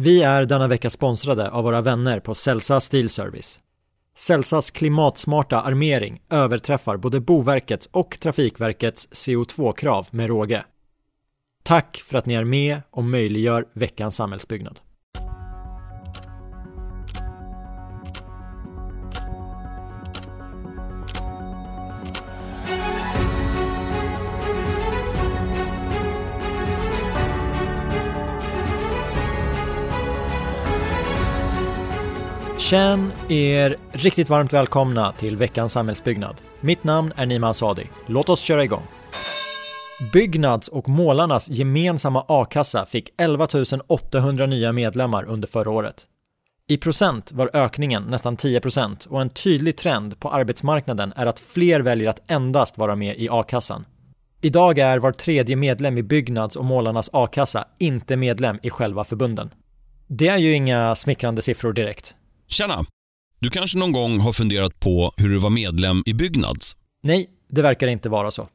Vi är denna vecka sponsrade av våra vänner på Celsa Steel Service. Celsas klimatsmarta armering överträffar både Boverkets och Trafikverkets CO2-krav med råge. Tack för att ni är med och möjliggör veckans samhällsbyggnad. Känn er riktigt varmt välkomna till veckans samhällsbyggnad. Mitt namn är Nima Asadi. Låt oss köra igång. Byggnads och målarnas gemensamma a-kassa fick 11 800 nya medlemmar under förra året. I procent var ökningen nästan 10 procent och en tydlig trend på arbetsmarknaden är att fler väljer att endast vara med i a-kassan. Idag är var tredje medlem i Byggnads och målarnas a-kassa inte medlem i själva förbunden. Det är ju inga smickrande siffror direkt. Tjena! Du kanske någon gång har funderat på hur du var medlem i Byggnads? Nej, det verkar inte vara så.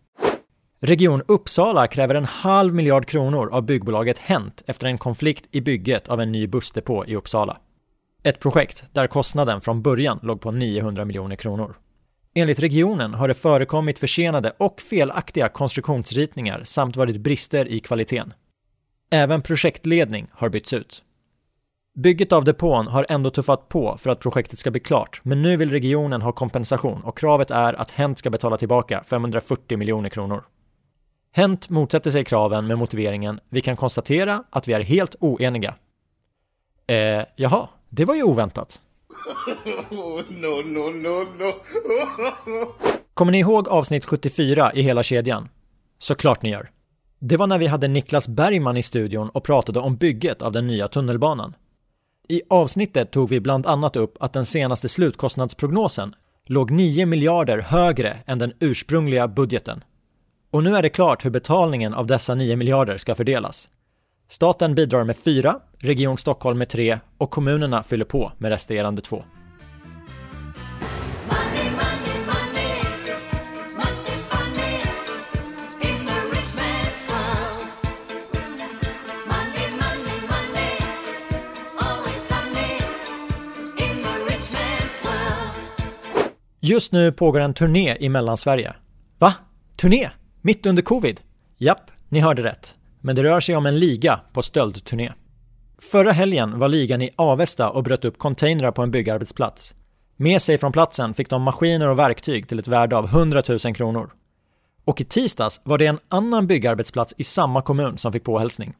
Region Uppsala kräver en halv miljard kronor av byggbolaget Hent efter en konflikt i bygget av en ny bussdepå i Uppsala. Ett projekt där kostnaden från början låg på 900 miljoner kronor. Enligt regionen har det förekommit försenade och felaktiga konstruktionsritningar samt varit brister i kvaliteten. Även projektledning har bytts ut. Bygget av depån har ändå tuffat på för att projektet ska bli klart, men nu vill regionen ha kompensation och kravet är att Hent ska betala tillbaka 540 miljoner kronor. Hent motsätter sig kraven med motiveringen “Vi kan konstatera att vi är helt oeniga”. Eh, jaha, det var ju oväntat. no, no, no, no. Kommer ni ihåg avsnitt 74 i hela kedjan? Såklart ni gör. Det var när vi hade Niklas Bergman i studion och pratade om bygget av den nya tunnelbanan. I avsnittet tog vi bland annat upp att den senaste slutkostnadsprognosen låg 9 miljarder högre än den ursprungliga budgeten. Och nu är det klart hur betalningen av dessa 9 miljarder ska fördelas. Staten bidrar med 4, Region Stockholm med 3 och kommunerna fyller på med resterande 2. Just nu pågår en turné i Mellansverige. Va? Turné? Mitt under covid? Japp, ni hörde rätt. Men det rör sig om en liga på stöldturné. Förra helgen var ligan i Avesta och bröt upp containrar på en byggarbetsplats. Med sig från platsen fick de maskiner och verktyg till ett värde av 100 000 kronor. Och i tisdags var det en annan byggarbetsplats i samma kommun som fick påhälsning.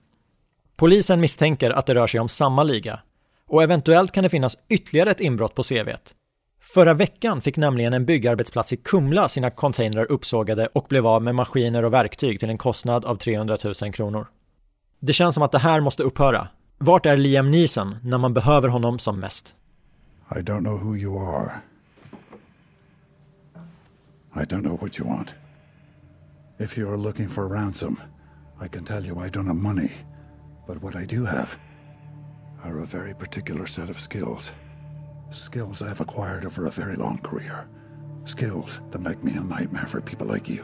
Polisen misstänker att det rör sig om samma liga och eventuellt kan det finnas ytterligare ett inbrott på CVt. Förra veckan fick nämligen en byggarbetsplats i Kumla sina containrar uppsågade och blev av med maskiner och verktyg till en kostnad av 300 000 kronor. Det känns som att det här måste upphöra. Vart är Liam Neeson när man behöver honom som mest? I don't know who you are. I don't know what you want. If you are looking for ransom, I can tell you I don't have money. But what I do have are a very particular set of skills. Skills I've acquired over a very long career. Skills that make me a nightmare for people like you.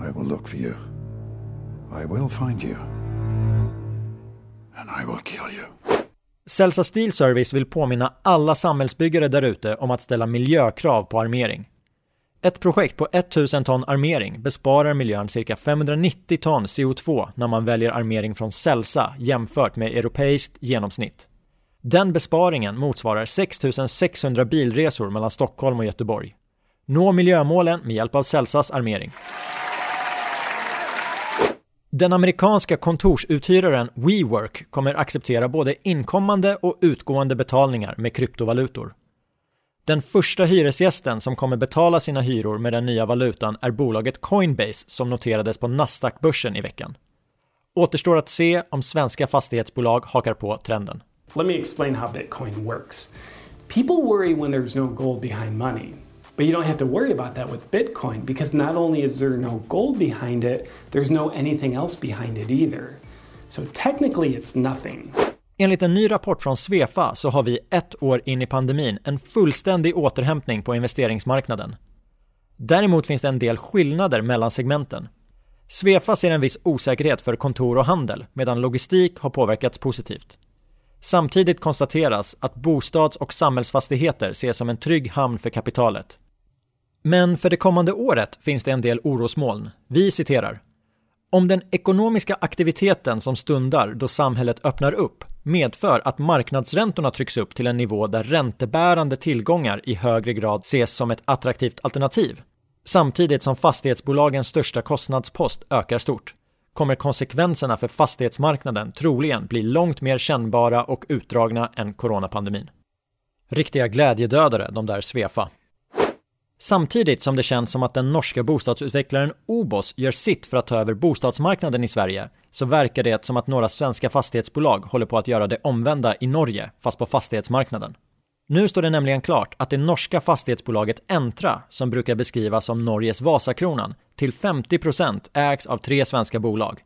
I will look for you. I will find you. And I will kill you. Celsa Steel Service vill påminna alla samhällsbyggare därute om att ställa miljökrav på armering. Ett projekt på 1000 ton armering besparar miljön cirka 590 ton CO2 när man väljer armering från Celsa jämfört med europeiskt genomsnitt. Den besparingen motsvarar 6 600 bilresor mellan Stockholm och Göteborg. Nå miljömålen med hjälp av Celsas armering. Den amerikanska kontorsuthyraren WeWork kommer acceptera både inkommande och utgående betalningar med kryptovalutor. Den första hyresgästen som kommer betala sina hyror med den nya valutan är bolaget Coinbase som noterades på Nasdaq-börsen i veckan. Återstår att se om svenska fastighetsbolag hakar på trenden. Let me explain how Bitcoin works. People worry when there's no gold behind money. But you don't have to worry about that with Bitcoin because not only is there no gold behind it, there's no anything else behind it either. So technically it's nothing. Enligt en ny rapport från Svefa så har vi ett år in i pandemin en fullständig återhämtning på investeringsmarknaden. Däremot finns det en del skillnader mellan segmenten. Svefa ser en viss osäkerhet för kontor och handel medan logistik har påverkats positivt. Samtidigt konstateras att bostads och samhällsfastigheter ses som en trygg hamn för kapitalet. Men för det kommande året finns det en del orosmoln. Vi citerar. Om den ekonomiska aktiviteten som stundar då samhället öppnar upp medför att marknadsräntorna trycks upp till en nivå där räntebärande tillgångar i högre grad ses som ett attraktivt alternativ, samtidigt som fastighetsbolagens största kostnadspost ökar stort, kommer konsekvenserna för fastighetsmarknaden troligen bli långt mer kännbara och utdragna än coronapandemin. Riktiga glädjedödare, de där Svefa. Samtidigt som det känns som att den norska bostadsutvecklaren Obos gör sitt för att ta över bostadsmarknaden i Sverige, så verkar det som att några svenska fastighetsbolag håller på att göra det omvända i Norge, fast på fastighetsmarknaden. Nu står det nämligen klart att det norska fastighetsbolaget Entra, som brukar beskrivas som Norges Vasakronan, till 50% ägs av tre svenska bolag.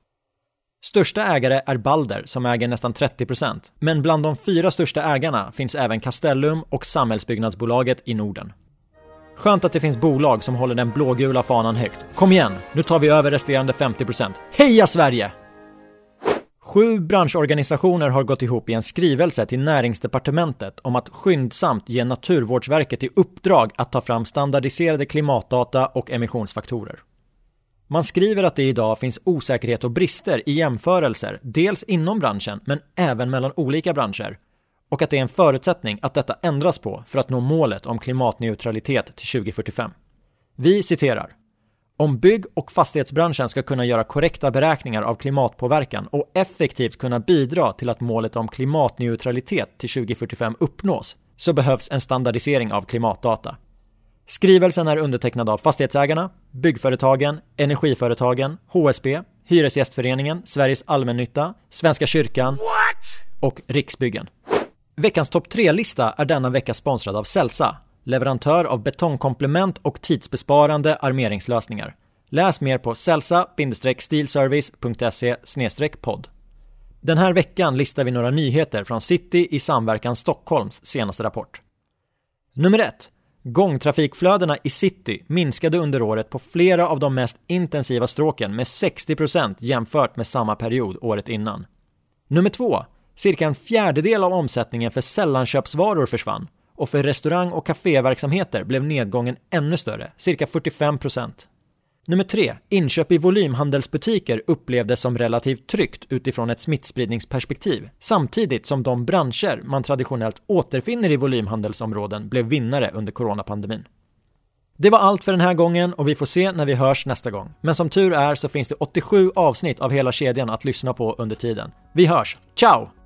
Största ägare är Balder som äger nästan 30%, men bland de fyra största ägarna finns även Castellum och Samhällsbyggnadsbolaget i Norden. Skönt att det finns bolag som håller den blågula fanan högt. Kom igen, nu tar vi över resterande 50%. Heja Sverige! Sju branschorganisationer har gått ihop i en skrivelse till näringsdepartementet om att skyndsamt ge Naturvårdsverket i uppdrag att ta fram standardiserade klimatdata och emissionsfaktorer. Man skriver att det idag finns osäkerhet och brister i jämförelser, dels inom branschen men även mellan olika branscher och att det är en förutsättning att detta ändras på för att nå målet om klimatneutralitet till 2045. Vi citerar om bygg och fastighetsbranschen ska kunna göra korrekta beräkningar av klimatpåverkan och effektivt kunna bidra till att målet om klimatneutralitet till 2045 uppnås så behövs en standardisering av klimatdata. Skrivelsen är undertecknad av Fastighetsägarna, Byggföretagen, Energiföretagen, HSB, Hyresgästföreningen, Sveriges Allmännytta, Svenska kyrkan What? och Riksbyggen. Veckans topp 3-lista är denna vecka sponsrad av Celsa, leverantör av betongkomplement och tidsbesparande armeringslösningar. Läs mer på celsa-stilservice.se podd. Den här veckan listar vi några nyheter från City i samverkan Stockholms senaste rapport. Nummer 1. Gångtrafikflödena i city minskade under året på flera av de mest intensiva stråken med 60% jämfört med samma period året innan. Nummer 2. Cirka en fjärdedel av omsättningen för sällanköpsvaror försvann och för restaurang och kaféverksamheter blev nedgången ännu större, cirka 45% Nummer 3. Inköp i volymhandelsbutiker upplevdes som relativt tryggt utifrån ett smittspridningsperspektiv, samtidigt som de branscher man traditionellt återfinner i volymhandelsområden blev vinnare under coronapandemin. Det var allt för den här gången och vi får se när vi hörs nästa gång. Men som tur är så finns det 87 avsnitt av hela kedjan att lyssna på under tiden. Vi hörs, ciao!